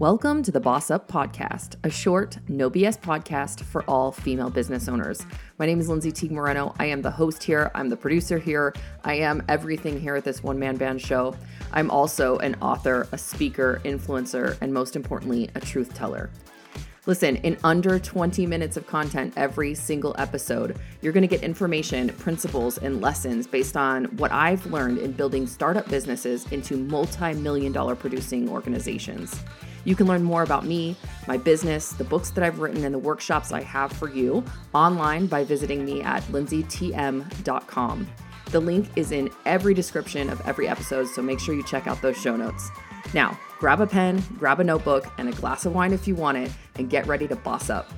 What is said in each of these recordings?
Welcome to the Boss Up Podcast, a short, no BS podcast for all female business owners. My name is Lindsay Teague Moreno. I am the host here, I'm the producer here, I am everything here at this one man band show. I'm also an author, a speaker, influencer, and most importantly, a truth teller. Listen, in under 20 minutes of content every single episode, you're going to get information, principles, and lessons based on what I've learned in building startup businesses into multi million dollar producing organizations. You can learn more about me, my business, the books that I've written, and the workshops I have for you online by visiting me at lindsaytm.com. The link is in every description of every episode, so make sure you check out those show notes. Now, grab a pen, grab a notebook, and a glass of wine if you want it, and get ready to boss up.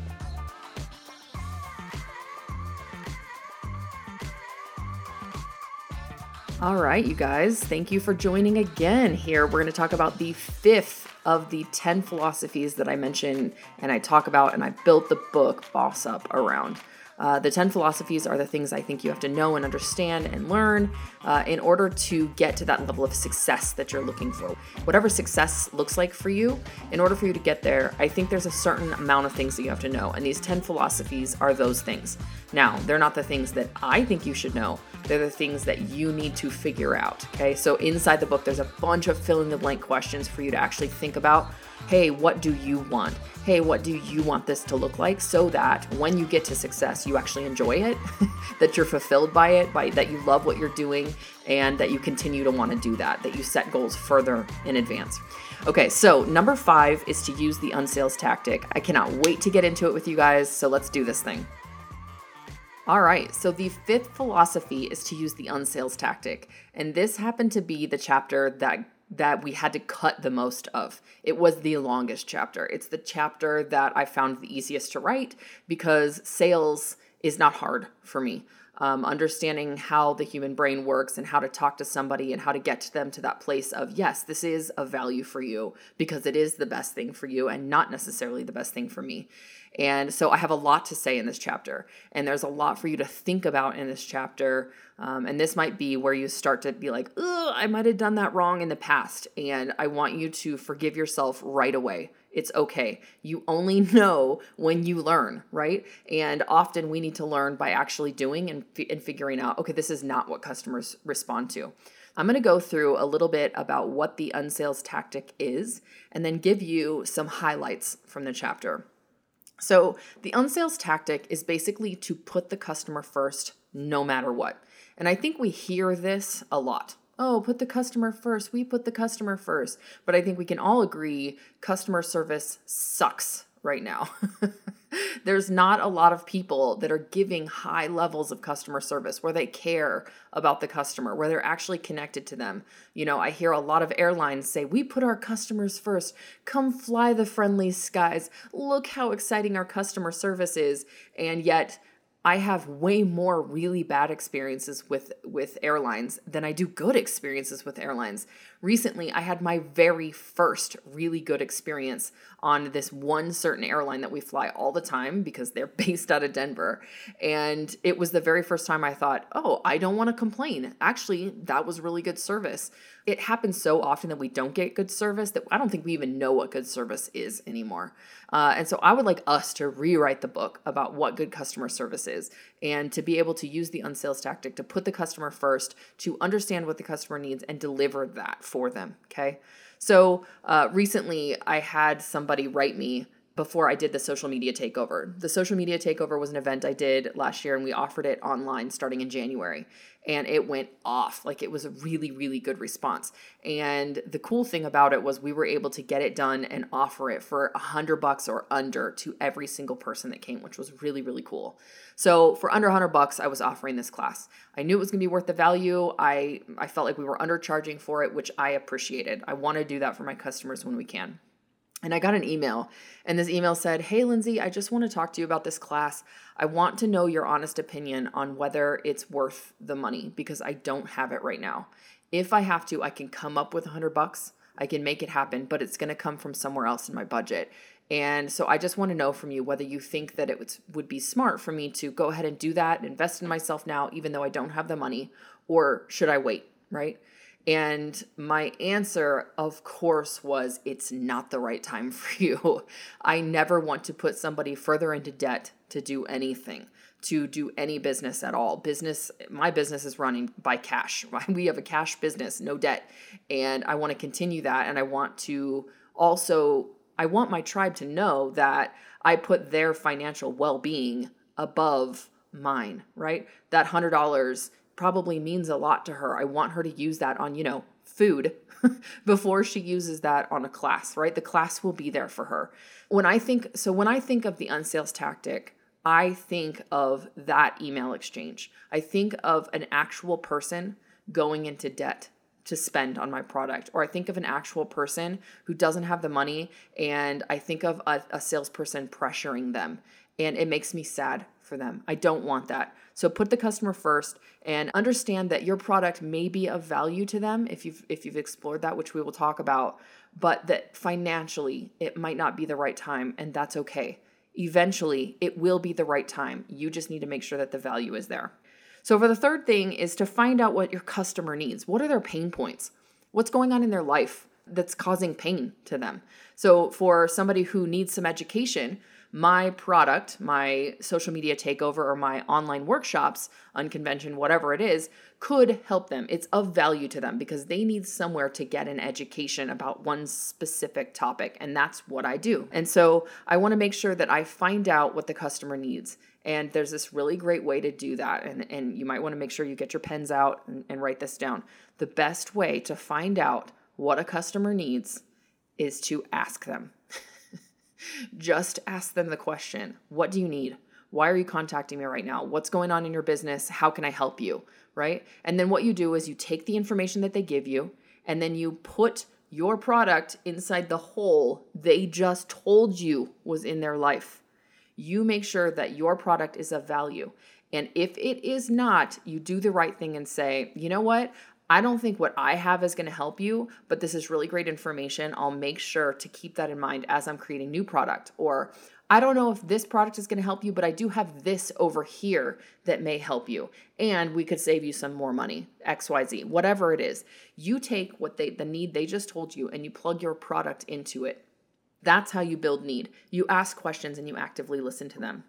All right, you guys, thank you for joining again here. We're going to talk about the fifth of the 10 philosophies that I mentioned and I talk about and I built the book Boss Up around. Uh, the 10 philosophies are the things I think you have to know and understand and learn uh, in order to get to that level of success that you're looking for. Whatever success looks like for you, in order for you to get there, I think there's a certain amount of things that you have to know. And these 10 philosophies are those things. Now, they're not the things that I think you should know, they're the things that you need to figure out. Okay, so inside the book, there's a bunch of fill in the blank questions for you to actually think about. Hey, what do you want? Hey, what do you want this to look like? So that when you get to success, you actually enjoy it, that you're fulfilled by it, by that you love what you're doing, and that you continue to want to do that, that you set goals further in advance. Okay, so number five is to use the unsales tactic. I cannot wait to get into it with you guys, so let's do this thing. All right, so the fifth philosophy is to use the unsales tactic. And this happened to be the chapter that that we had to cut the most of. It was the longest chapter. It's the chapter that I found the easiest to write because sales is not hard for me. Um, understanding how the human brain works and how to talk to somebody and how to get them to that place of, yes, this is a value for you because it is the best thing for you and not necessarily the best thing for me. And so I have a lot to say in this chapter, and there's a lot for you to think about in this chapter. Um, and this might be where you start to be like, oh, I might have done that wrong in the past. And I want you to forgive yourself right away. It's okay. You only know when you learn, right? And often we need to learn by actually doing and, f- and figuring out, okay, this is not what customers respond to. I'm going to go through a little bit about what the unsales tactic is and then give you some highlights from the chapter. So, the unsales tactic is basically to put the customer first no matter what. And I think we hear this a lot. Oh, put the customer first. We put the customer first. But I think we can all agree customer service sucks right now. There's not a lot of people that are giving high levels of customer service where they care about the customer, where they're actually connected to them. You know, I hear a lot of airlines say, We put our customers first. Come fly the friendly skies. Look how exciting our customer service is. And yet, I have way more really bad experiences with with airlines than I do good experiences with airlines. Recently, I had my very first really good experience on this one certain airline that we fly all the time because they're based out of Denver. And it was the very first time I thought, "Oh, I don't want to complain. Actually, that was really good service." It happens so often that we don't get good service that I don't think we even know what good service is anymore. Uh, and so I would like us to rewrite the book about what good customer service is and to be able to use the unsales tactic to put the customer first, to understand what the customer needs and deliver that for them. Okay. So uh, recently I had somebody write me before I did the social media takeover. The social media takeover was an event I did last year and we offered it online starting in January and it went off. Like it was a really, really good response. And the cool thing about it was we were able to get it done and offer it for a hundred bucks or under to every single person that came, which was really, really cool. So for under a hundred bucks, I was offering this class. I knew it was gonna be worth the value. I I felt like we were undercharging for it, which I appreciated. I want to do that for my customers when we can. And I got an email, and this email said, Hey, Lindsay, I just want to talk to you about this class. I want to know your honest opinion on whether it's worth the money because I don't have it right now. If I have to, I can come up with a hundred bucks. I can make it happen, but it's going to come from somewhere else in my budget. And so I just want to know from you whether you think that it would be smart for me to go ahead and do that, invest in myself now, even though I don't have the money, or should I wait, right? And my answer, of course, was it's not the right time for you. I never want to put somebody further into debt to do anything, to do any business at all. Business, my business is running by cash. We have a cash business, no debt. And I want to continue that. And I want to also, I want my tribe to know that I put their financial well being above mine, right? That $100 probably means a lot to her. I want her to use that on, you know, food before she uses that on a class, right? The class will be there for her. When I think, so when I think of the unsales tactic, I think of that email exchange. I think of an actual person going into debt to spend on my product, or I think of an actual person who doesn't have the money, and I think of a, a salesperson pressuring them, and it makes me sad for them. I don't want that. So put the customer first and understand that your product may be of value to them if you've if you've explored that, which we will talk about, but that financially it might not be the right time and that's okay. Eventually, it will be the right time. You just need to make sure that the value is there. So for the third thing is to find out what your customer needs. What are their pain points? What's going on in their life that's causing pain to them? So for somebody who needs some education, my product, my social media takeover, or my online workshops, unconvention, whatever it is, could help them. It's of value to them because they need somewhere to get an education about one specific topic. And that's what I do. And so I want to make sure that I find out what the customer needs. And there's this really great way to do that. And, and you might want to make sure you get your pens out and, and write this down. The best way to find out what a customer needs is to ask them. Just ask them the question What do you need? Why are you contacting me right now? What's going on in your business? How can I help you? Right? And then what you do is you take the information that they give you and then you put your product inside the hole they just told you was in their life. You make sure that your product is of value. And if it is not, you do the right thing and say, you know what? I don't think what I have is going to help you, but this is really great information. I'll make sure to keep that in mind as I'm creating new product. Or I don't know if this product is going to help you, but I do have this over here that may help you. And we could save you some more money, XYZ, whatever it is. You take what they the need they just told you and you plug your product into it. That's how you build need. You ask questions and you actively listen to them.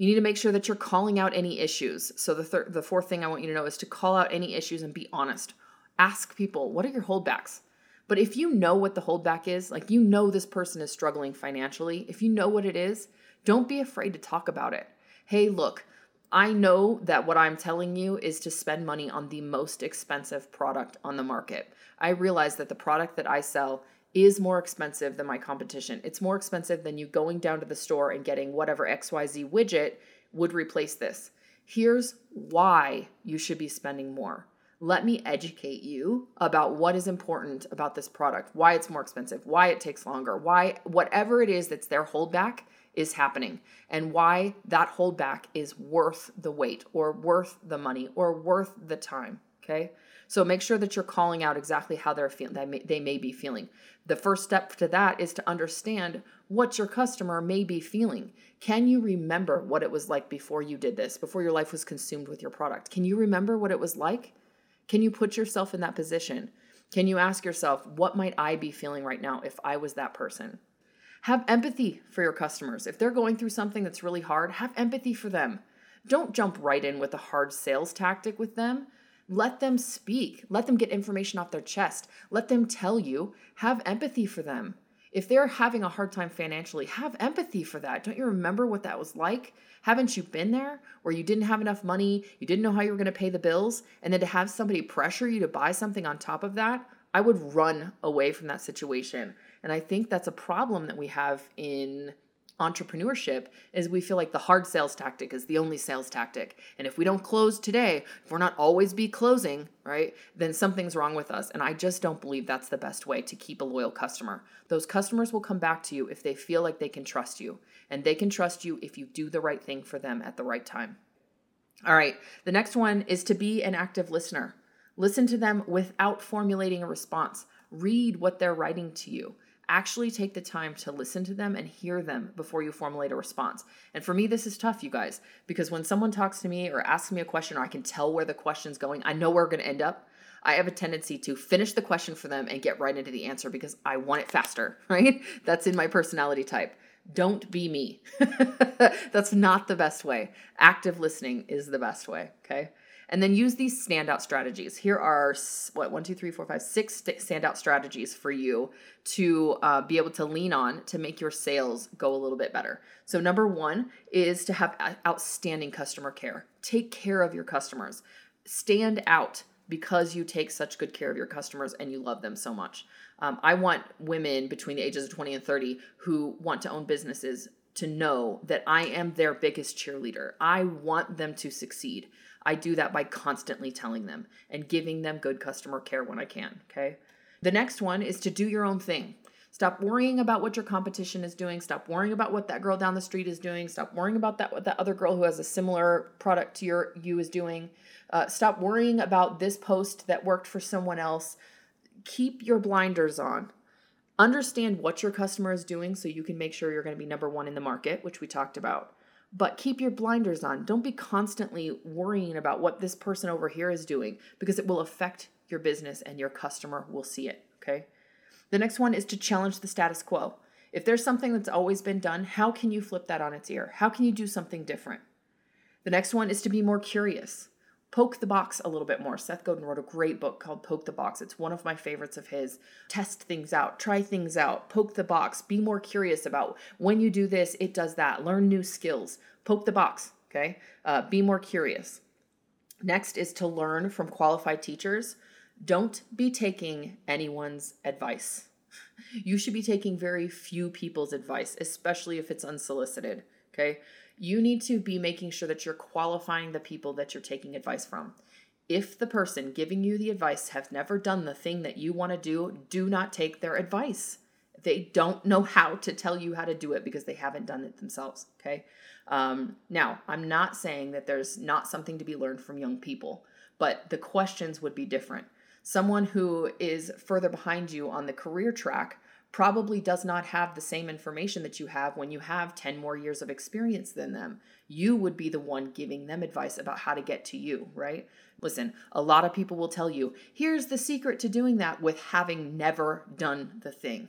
You need to make sure that you're calling out any issues. So the third, the fourth thing I want you to know is to call out any issues and be honest. Ask people, what are your holdbacks? But if you know what the holdback is, like you know this person is struggling financially, if you know what it is, don't be afraid to talk about it. Hey, look, I know that what I'm telling you is to spend money on the most expensive product on the market. I realize that the product that I sell is more expensive than my competition. It's more expensive than you going down to the store and getting whatever XYZ widget would replace this. Here's why you should be spending more. Let me educate you about what is important about this product, why it's more expensive, why it takes longer, why whatever it is that's their holdback is happening, and why that holdback is worth the wait or worth the money or worth the time. Okay. So make sure that you're calling out exactly how they're feeling, they they may be feeling. The first step to that is to understand what your customer may be feeling. Can you remember what it was like before you did this, before your life was consumed with your product? Can you remember what it was like? Can you put yourself in that position? Can you ask yourself, what might I be feeling right now if I was that person? Have empathy for your customers. If they're going through something that's really hard, have empathy for them. Don't jump right in with a hard sales tactic with them. Let them speak. Let them get information off their chest. Let them tell you. Have empathy for them. If they're having a hard time financially, have empathy for that. Don't you remember what that was like? Haven't you been there where you didn't have enough money, you didn't know how you were going to pay the bills, and then to have somebody pressure you to buy something on top of that? I would run away from that situation. And I think that's a problem that we have in entrepreneurship is we feel like the hard sales tactic is the only sales tactic. And if we don't close today, if we're not always be closing, right, then something's wrong with us. And I just don't believe that's the best way to keep a loyal customer. Those customers will come back to you if they feel like they can trust you. And they can trust you if you do the right thing for them at the right time. All right, the next one is to be an active listener. Listen to them without formulating a response. Read what they're writing to you actually take the time to listen to them and hear them before you formulate a response. And for me, this is tough, you guys, because when someone talks to me or asks me a question or I can tell where the question's going, I know where we're going to end up. I have a tendency to finish the question for them and get right into the answer because I want it faster, right? That's in my personality type. Don't be me. That's not the best way. Active listening is the best way, okay? And then use these standout strategies. Here are what one, two, three, four, five, six standout strategies for you to uh, be able to lean on to make your sales go a little bit better. So, number one is to have outstanding customer care. Take care of your customers. Stand out because you take such good care of your customers and you love them so much. Um, I want women between the ages of 20 and 30 who want to own businesses to know that I am their biggest cheerleader. I want them to succeed. I do that by constantly telling them and giving them good customer care when I can. Okay. The next one is to do your own thing. Stop worrying about what your competition is doing. Stop worrying about what that girl down the street is doing. Stop worrying about that what that other girl who has a similar product to your you is doing. Uh, stop worrying about this post that worked for someone else. Keep your blinders on. Understand what your customer is doing so you can make sure you're going to be number one in the market, which we talked about. But keep your blinders on. Don't be constantly worrying about what this person over here is doing because it will affect your business and your customer will see it. Okay. The next one is to challenge the status quo. If there's something that's always been done, how can you flip that on its ear? How can you do something different? The next one is to be more curious poke the box a little bit more. Seth Godin wrote a great book called Poke the Box. It's one of my favorites of his. Test things out, try things out, poke the box, be more curious about when you do this, it does that. Learn new skills. Poke the box, okay? Uh, be more curious. Next is to learn from qualified teachers. Don't be taking anyone's advice. You should be taking very few people's advice, especially if it's unsolicited, okay? You need to be making sure that you're qualifying the people that you're taking advice from. If the person giving you the advice has never done the thing that you want to do, do not take their advice. They don't know how to tell you how to do it because they haven't done it themselves. Okay. Um, now, I'm not saying that there's not something to be learned from young people, but the questions would be different. Someone who is further behind you on the career track probably does not have the same information that you have when you have 10 more years of experience than them. You would be the one giving them advice about how to get to you, right? Listen, a lot of people will tell you, here's the secret to doing that with having never done the thing.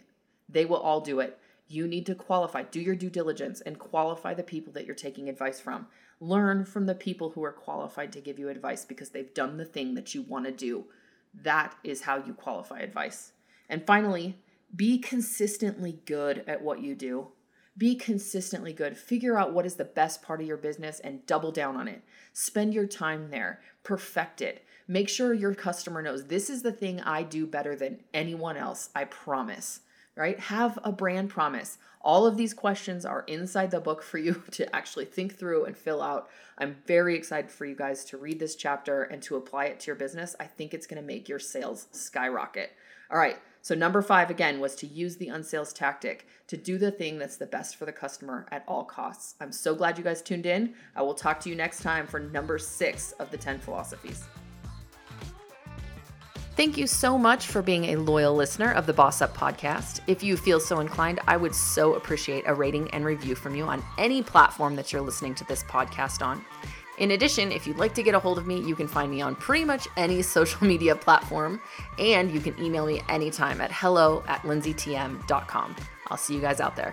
They will all do it. You need to qualify, do your due diligence, and qualify the people that you're taking advice from. Learn from the people who are qualified to give you advice because they've done the thing that you want to do. That is how you qualify advice. And finally, be consistently good at what you do. Be consistently good. Figure out what is the best part of your business and double down on it. Spend your time there. Perfect it. Make sure your customer knows this is the thing I do better than anyone else. I promise. Right? Have a brand promise. All of these questions are inside the book for you to actually think through and fill out. I'm very excited for you guys to read this chapter and to apply it to your business. I think it's going to make your sales skyrocket. All right. So, number five again was to use the unsales tactic to do the thing that's the best for the customer at all costs. I'm so glad you guys tuned in. I will talk to you next time for number six of the 10 philosophies. Thank you so much for being a loyal listener of the Boss Up podcast. If you feel so inclined, I would so appreciate a rating and review from you on any platform that you're listening to this podcast on. In addition, if you'd like to get a hold of me, you can find me on pretty much any social media platform, and you can email me anytime at hello at lindsaytm.com. I'll see you guys out there.